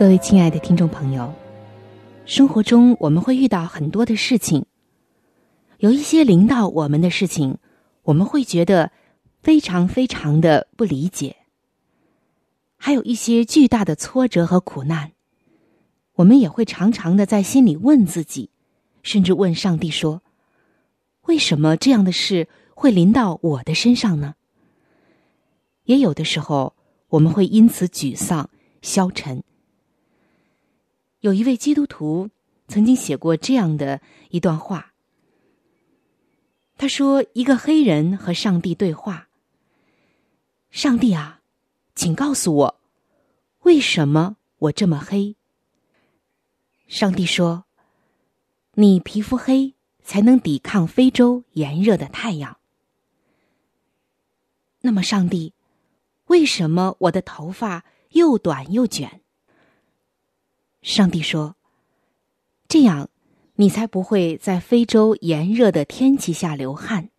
各位亲爱的听众朋友，生活中我们会遇到很多的事情。有一些领导我们的事情，我们会觉得非常非常的不理解；还有一些巨大的挫折和苦难，我们也会常常的在心里问自己，甚至问上帝说：“为什么这样的事会临到我的身上呢？”也有的时候，我们会因此沮丧、消沉。有一位基督徒曾经写过这样的一段话。他说：“一个黑人和上帝对话。上帝啊，请告诉我，为什么我这么黑？”上帝说：“你皮肤黑，才能抵抗非洲炎热的太阳。”那么，上帝，为什么我的头发又短又卷？上帝说：“这样。”你才不会在非洲炎热的天气下流汗。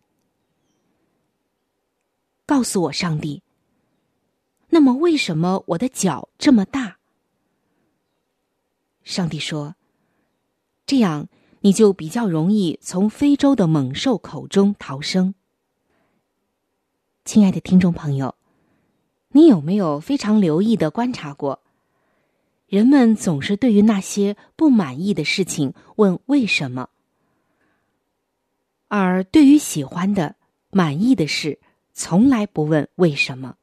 告诉我，上帝。那么，为什么我的脚这么大？上帝说：“这样你就比较容易从非洲的猛兽口中逃生。”亲爱的听众朋友，你有没有非常留意的观察过？人们总是对于那些不满意的事情问为什么，而对于喜欢的、满意的事，从来不问为什么。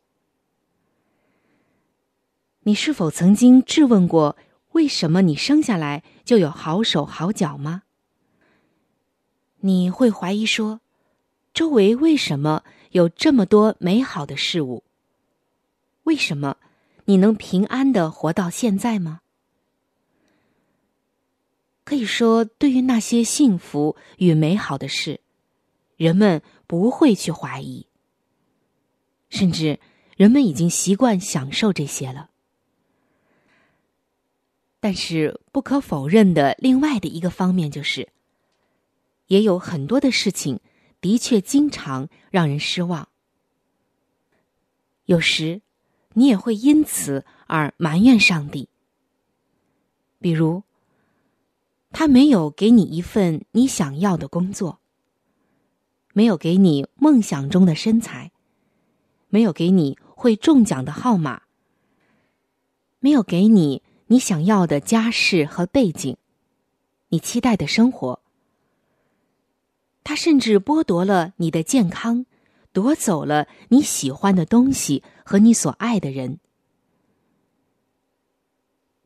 你是否曾经质问过，为什么你生下来就有好手好脚吗？你会怀疑说，周围为什么有这么多美好的事物？为什么？你能平安的活到现在吗？可以说，对于那些幸福与美好的事，人们不会去怀疑，甚至人们已经习惯享受这些了。但是，不可否认的另外的一个方面就是，也有很多的事情的确经常让人失望，有时。你也会因此而埋怨上帝。比如，他没有给你一份你想要的工作，没有给你梦想中的身材，没有给你会中奖的号码，没有给你你想要的家世和背景，你期待的生活。他甚至剥夺了你的健康。夺走了你喜欢的东西和你所爱的人，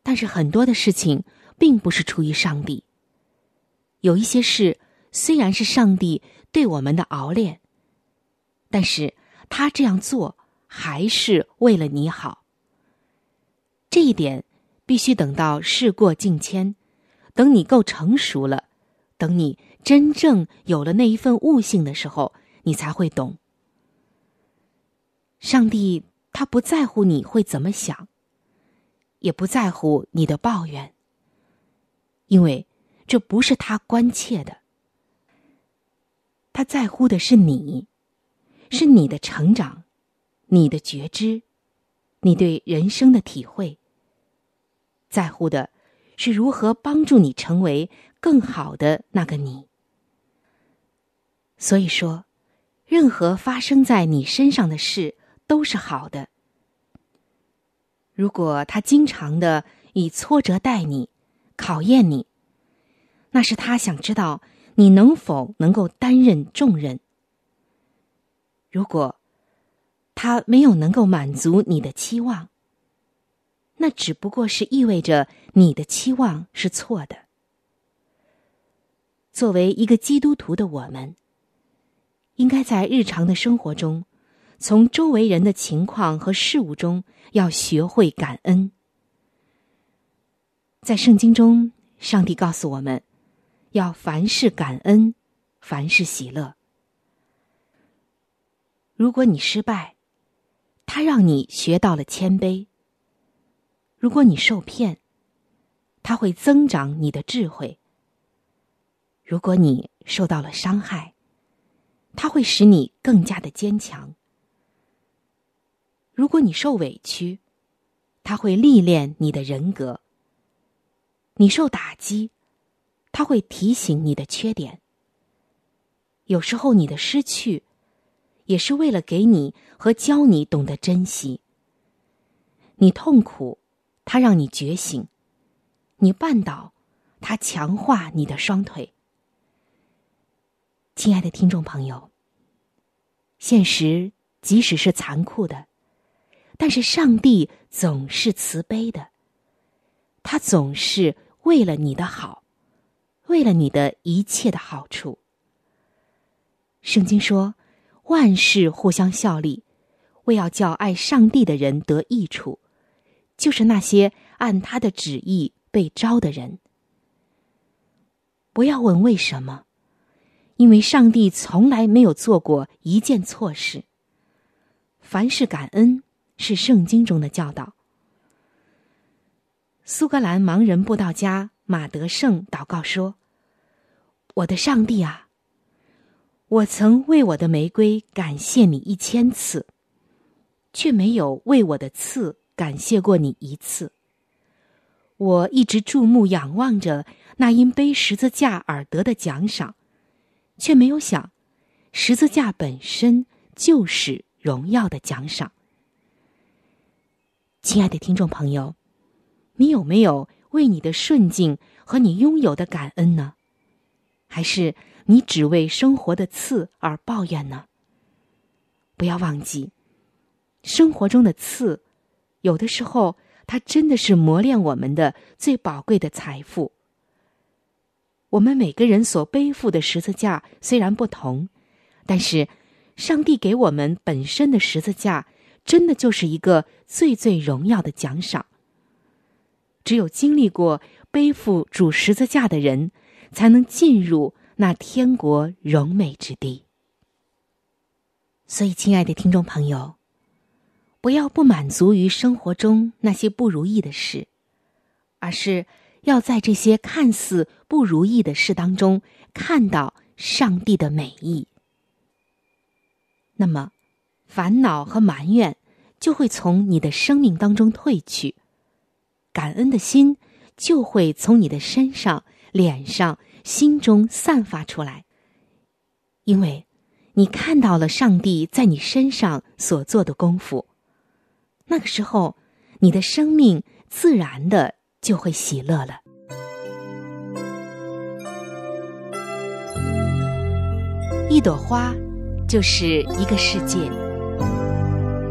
但是很多的事情并不是出于上帝。有一些事虽然是上帝对我们的熬炼，但是他这样做还是为了你好。这一点必须等到事过境迁，等你够成熟了，等你真正有了那一份悟性的时候，你才会懂。上帝他不在乎你会怎么想，也不在乎你的抱怨，因为这不是他关切的。他在乎的是你，是你的成长，你的觉知，你对人生的体会。在乎的是如何帮助你成为更好的那个你。所以说，任何发生在你身上的事。都是好的。如果他经常的以挫折待你，考验你，那是他想知道你能否能够担任重任。如果他没有能够满足你的期望，那只不过是意味着你的期望是错的。作为一个基督徒的我们，应该在日常的生活中，从周围人的情况和事物中，要学会感恩。在圣经中，上帝告诉我们，要凡事感恩，凡事喜乐。如果你失败，他让你学到了谦卑；如果你受骗，他会增长你的智慧。如果你受到了伤害，它会使你更加的坚强；如果你受委屈，他会历练你的人格；你受打击，他会提醒你的缺点。有时候你的失去，也是为了给你和教你懂得珍惜。你痛苦，他让你觉醒；你绊倒，他强化你的双腿。亲爱的听众朋友，现实即使是残酷的，但是上帝总是慈悲的。他总是为了你的好，为了你的一切的好处。圣经说：“万事互相效力，为要叫爱上帝的人得益处，就是那些按他的旨意被招的人。”不要问为什么。因为上帝从来没有做过一件错事。凡事感恩是圣经中的教导。苏格兰盲人布道家马德胜祷告说：“我的上帝啊，我曾为我的玫瑰感谢你一千次，却没有为我的刺感谢过你一次。我一直注目仰望着那因背十字架而得的奖赏。”却没有想，十字架本身就是荣耀的奖赏。亲爱的听众朋友，你有没有为你的顺境和你拥有的感恩呢？还是你只为生活的刺而抱怨呢？不要忘记，生活中的刺，有的时候它真的是磨练我们的最宝贵的财富。我们每个人所背负的十字架虽然不同，但是上帝给我们本身的十字架，真的就是一个最最荣耀的奖赏。只有经历过背负主十字架的人，才能进入那天国荣美之地。所以，亲爱的听众朋友，不要不满足于生活中那些不如意的事，而是。要在这些看似不如意的事当中看到上帝的美意，那么烦恼和埋怨就会从你的生命当中退去，感恩的心就会从你的身上、脸上、心中散发出来，因为你看到了上帝在你身上所做的功夫，那个时候你的生命自然的。就会喜乐了。一朵花就是一个世界，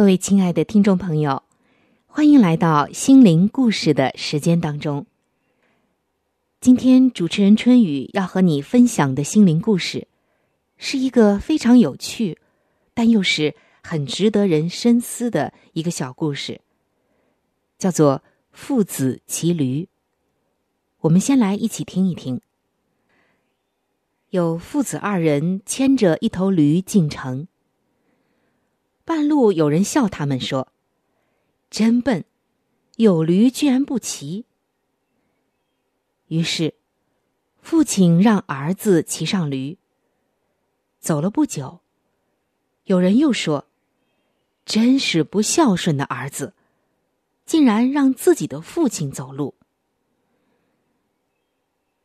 各位亲爱的听众朋友，欢迎来到心灵故事的时间当中。今天主持人春雨要和你分享的心灵故事，是一个非常有趣，但又是很值得人深思的一个小故事，叫做。父子骑驴，我们先来一起听一听。有父子二人牵着一头驴进城，半路有人笑他们说：“真笨，有驴居然不骑。于是，父亲让儿子骑上驴。走了不久，有人又说：“真是不孝顺的儿子，竟然让自己的父亲走路。”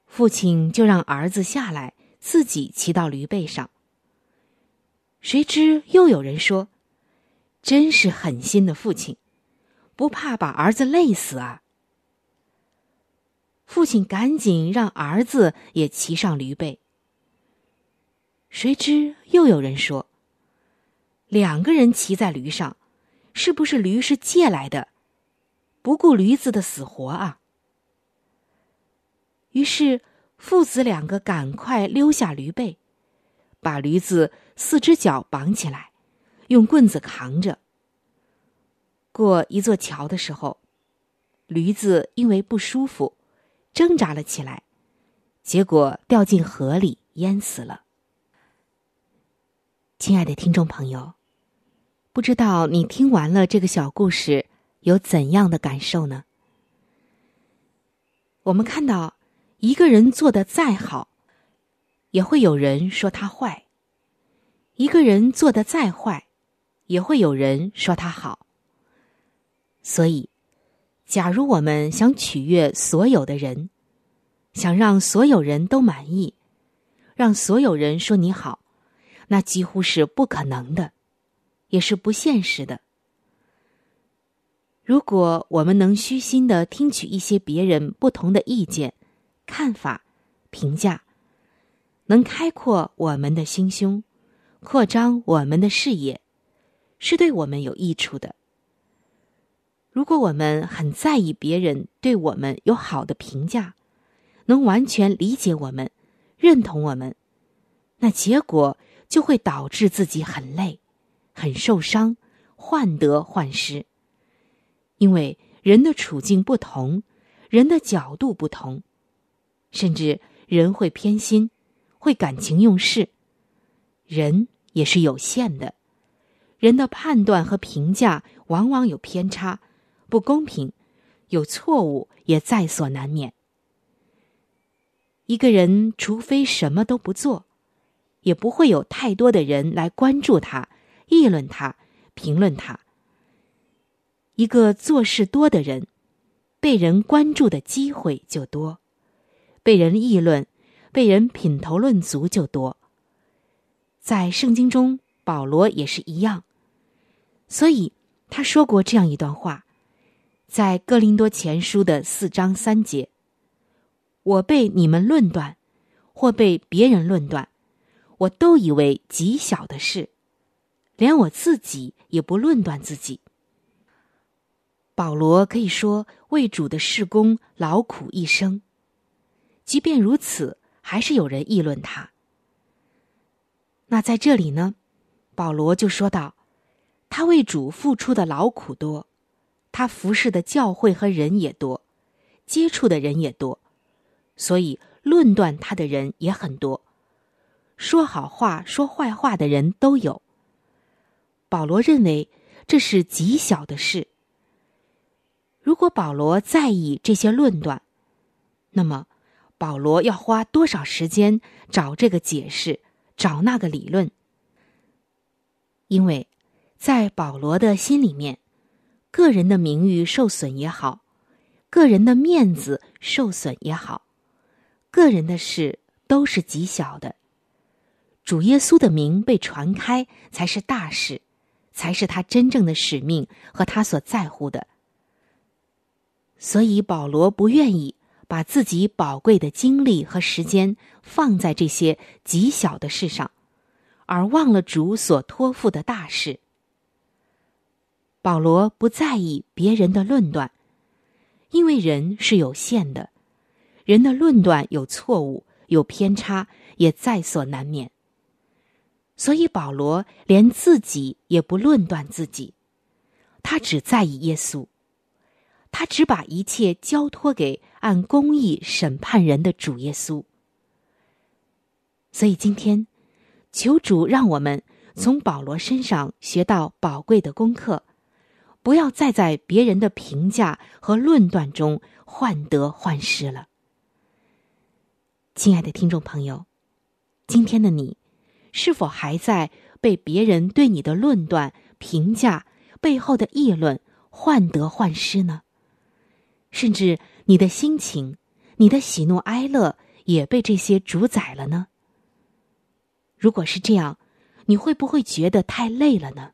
父亲就让儿子下来，自己骑到驴背上。谁知又有人说：“真是狠心的父亲，不怕把儿子累死啊！”父亲赶紧让儿子也骑上驴背。谁知又有人说：“两个人骑在驴上，是不是驴是借来的？不顾驴子的死活啊！”于是父子两个赶快溜下驴背，把驴子四只脚绑起来，用棍子扛着。过一座桥的时候，驴子因为不舒服。挣扎了起来，结果掉进河里淹死了。亲爱的听众朋友，不知道你听完了这个小故事有怎样的感受呢？我们看到，一个人做的再好，也会有人说他坏；一个人做的再坏，也会有人说他好。所以。假如我们想取悦所有的人，想让所有人都满意，让所有人说你好，那几乎是不可能的，也是不现实的。如果我们能虚心的听取一些别人不同的意见、看法、评价，能开阔我们的心胸，扩张我们的视野，是对我们有益处的。如果我们很在意别人对我们有好的评价，能完全理解我们、认同我们，那结果就会导致自己很累、很受伤、患得患失。因为人的处境不同，人的角度不同，甚至人会偏心，会感情用事。人也是有限的，人的判断和评价往往有偏差。不公平，有错误也在所难免。一个人除非什么都不做，也不会有太多的人来关注他、议论他、评论他。一个做事多的人，被人关注的机会就多，被人议论、被人品头论足就多。在圣经中，保罗也是一样，所以他说过这样一段话。在哥林多前书的四章三节，我被你们论断，或被别人论断，我都以为极小的事，连我自己也不论断自己。保罗可以说为主的事工劳苦一生，即便如此，还是有人议论他。那在这里呢，保罗就说道：他为主付出的劳苦多。他服侍的教会和人也多，接触的人也多，所以论断他的人也很多，说好话、说坏话的人都有。保罗认为这是极小的事。如果保罗在意这些论断，那么保罗要花多少时间找这个解释、找那个理论？因为在保罗的心里面。个人的名誉受损也好，个人的面子受损也好，个人的事都是极小的。主耶稣的名被传开才是大事，才是他真正的使命和他所在乎的。所以保罗不愿意把自己宝贵的精力和时间放在这些极小的事上，而忘了主所托付的大事。保罗不在意别人的论断，因为人是有限的，人的论断有错误、有偏差，也在所难免。所以保罗连自己也不论断自己，他只在意耶稣，他只把一切交托给按公义审判人的主耶稣。所以今天，求主让我们从保罗身上学到宝贵的功课。不要再在别人的评价和论断中患得患失了。亲爱的听众朋友，今天的你，是否还在被别人对你的论断、评价背后的议论患得患失呢？甚至你的心情、你的喜怒哀乐也被这些主宰了呢？如果是这样，你会不会觉得太累了呢？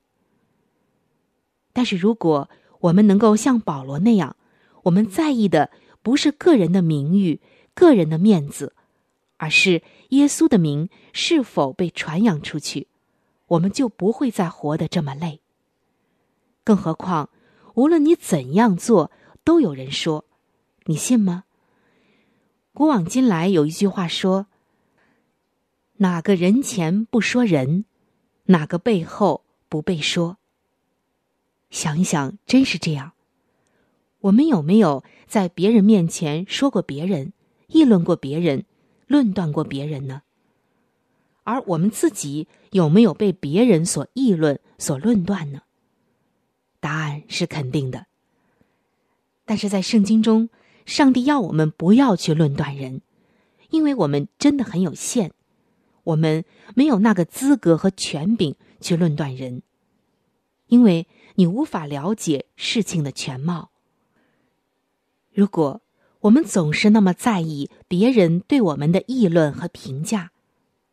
但是，如果我们能够像保罗那样，我们在意的不是个人的名誉、个人的面子，而是耶稣的名是否被传扬出去，我们就不会再活得这么累。更何况，无论你怎样做，都有人说，你信吗？古往今来有一句话说：“哪个人前不说人，哪个背后不被说。”想一想，真是这样。我们有没有在别人面前说过别人、议论过别人、论断过别人呢？而我们自己有没有被别人所议论、所论断呢？答案是肯定的。但是在圣经中，上帝要我们不要去论断人，因为我们真的很有限，我们没有那个资格和权柄去论断人，因为。你无法了解事情的全貌。如果我们总是那么在意别人对我们的议论和评价，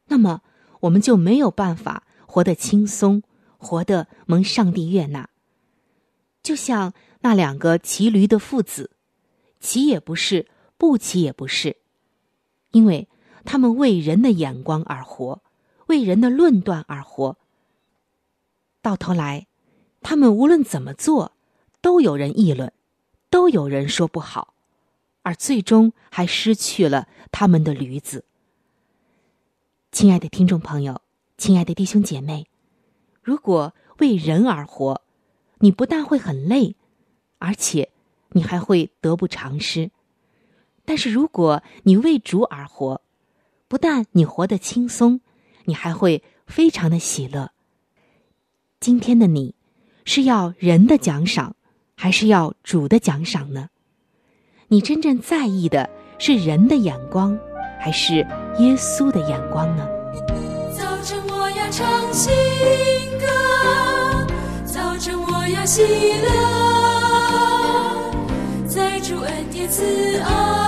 那么我们就没有办法活得轻松，活得蒙上帝悦纳。就像那两个骑驴的父子，骑也不是，不骑也不是，因为他们为人的眼光而活，为人的论断而活。到头来。他们无论怎么做，都有人议论，都有人说不好，而最终还失去了他们的驴子。亲爱的听众朋友，亲爱的弟兄姐妹，如果为人而活，你不但会很累，而且你还会得不偿失；但是如果你为主而活，不但你活得轻松，你还会非常的喜乐。今天的你。是要人的奖赏，还是要主的奖赏呢？你真正在意的是人的眼光，还是耶稣的眼光呢？早晨我要唱新歌，早晨我要喜乐，在主恩典慈爱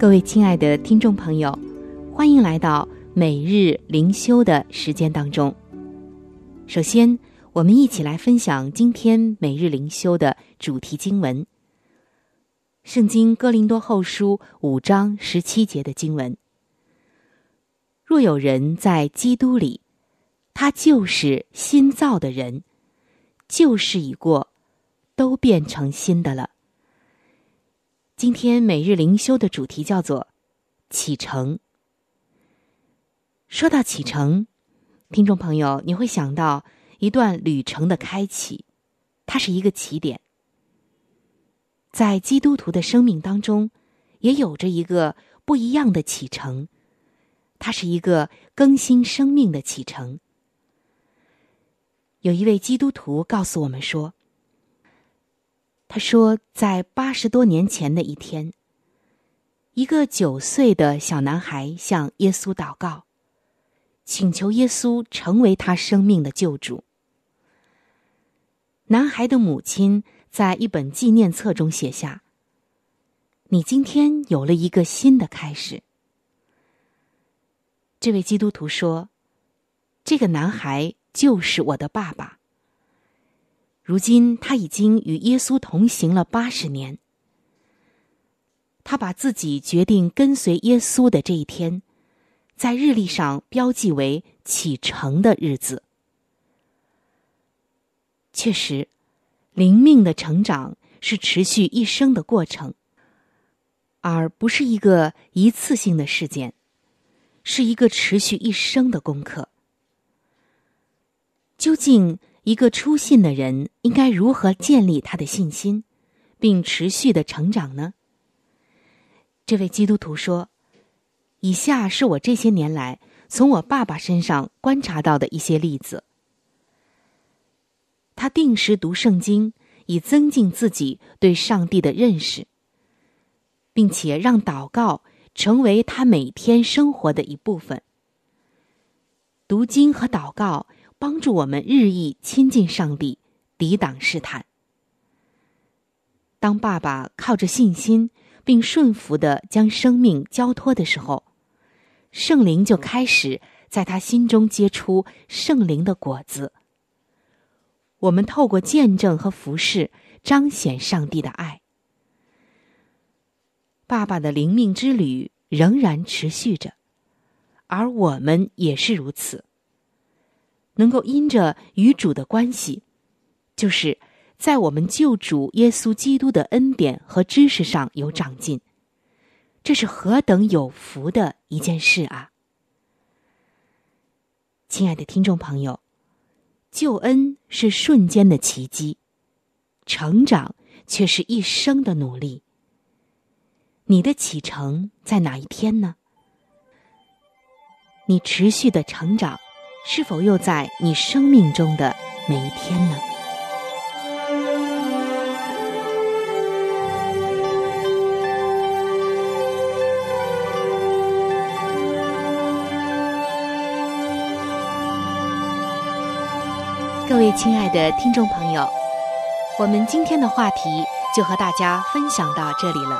各位亲爱的听众朋友，欢迎来到每日灵修的时间当中。首先，我们一起来分享今天每日灵修的主题经文，《圣经·哥林多后书》五章十七节的经文。若有人在基督里，他就是新造的人，旧事已过，都变成新的了。今天每日灵修的主题叫做“启程”。说到启程，听众朋友，你会想到一段旅程的开启，它是一个起点。在基督徒的生命当中，也有着一个不一样的启程，它是一个更新生命的启程。有一位基督徒告诉我们说。他说，在八十多年前的一天，一个九岁的小男孩向耶稣祷告，请求耶稣成为他生命的救主。男孩的母亲在一本纪念册中写下：“你今天有了一个新的开始。”这位基督徒说：“这个男孩就是我的爸爸。”如今他已经与耶稣同行了八十年。他把自己决定跟随耶稣的这一天，在日历上标记为启程的日子。确实，灵命的成长是持续一生的过程，而不是一个一次性的事件，是一个持续一生的功课。究竟？一个初信的人应该如何建立他的信心，并持续的成长呢？这位基督徒说：“以下是我这些年来从我爸爸身上观察到的一些例子。他定时读圣经，以增进自己对上帝的认识，并且让祷告成为他每天生活的一部分。读经和祷告。”帮助我们日益亲近上帝，抵挡试探。当爸爸靠着信心并顺服的将生命交托的时候，圣灵就开始在他心中结出圣灵的果子。我们透过见证和服侍，彰显上帝的爱。爸爸的灵命之旅仍然持续着，而我们也是如此。能够因着与主的关系，就是在我们救主耶稣基督的恩典和知识上有长进，这是何等有福的一件事啊！亲爱的听众朋友，救恩是瞬间的奇迹，成长却是一生的努力。你的启程在哪一天呢？你持续的成长。是否又在你生命中的每一天呢？各位亲爱的听众朋友，我们今天的话题就和大家分享到这里了。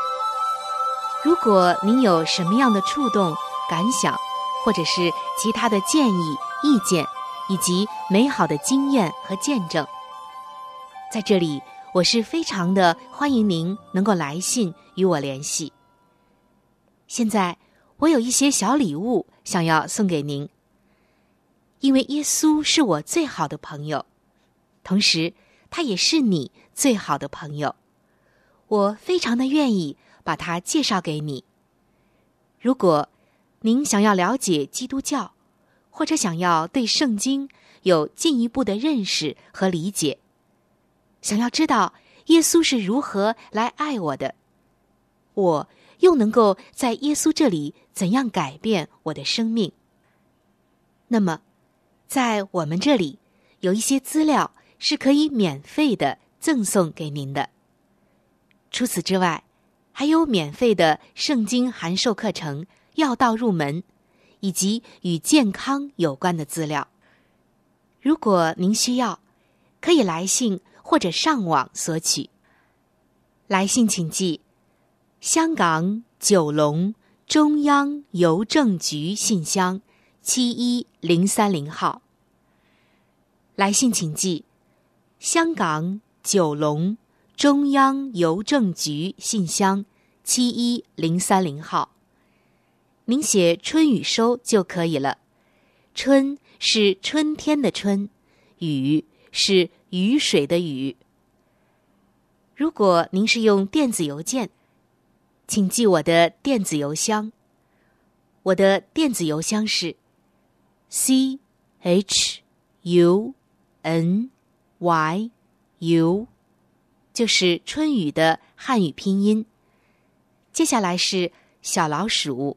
如果您有什么样的触动、感想，或者是其他的建议，意见以及美好的经验和见证，在这里我是非常的欢迎您能够来信与我联系。现在我有一些小礼物想要送给您，因为耶稣是我最好的朋友，同时他也是你最好的朋友。我非常的愿意把他介绍给你。如果您想要了解基督教，或者想要对圣经有进一步的认识和理解，想要知道耶稣是如何来爱我的，我又能够在耶稣这里怎样改变我的生命，那么，在我们这里有一些资料是可以免费的赠送给您的。除此之外，还有免费的圣经函授课程、要道入门，以及与健康有关的资料。如果您需要，可以来信或者上网索取。来信请寄：香港九龙中央邮政局信箱七一零三零号。来信请寄：香港九龙。中央邮政局信箱七一零三零号，您写“春雨收”就可以了。春是春天的春，雨是雨水的雨。如果您是用电子邮件，请记我的电子邮箱。我的电子邮箱是 c h u n y u。就是春雨的汉语拼音。接下来是小老鼠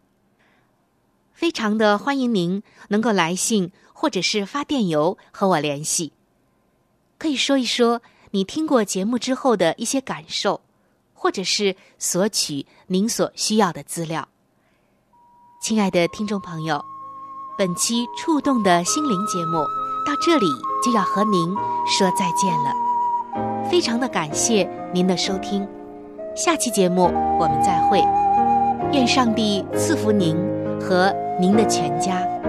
非常的欢迎您能够来信或者是发电邮和我联系，可以说一说你听过节目之后的一些感受，或者是索取您所需要的资料。亲爱的听众朋友，本期触动的心灵节目到这里就要和您说再见了，非常的感谢您的收听。下期节目我们再会，愿上帝赐福您和您的全家。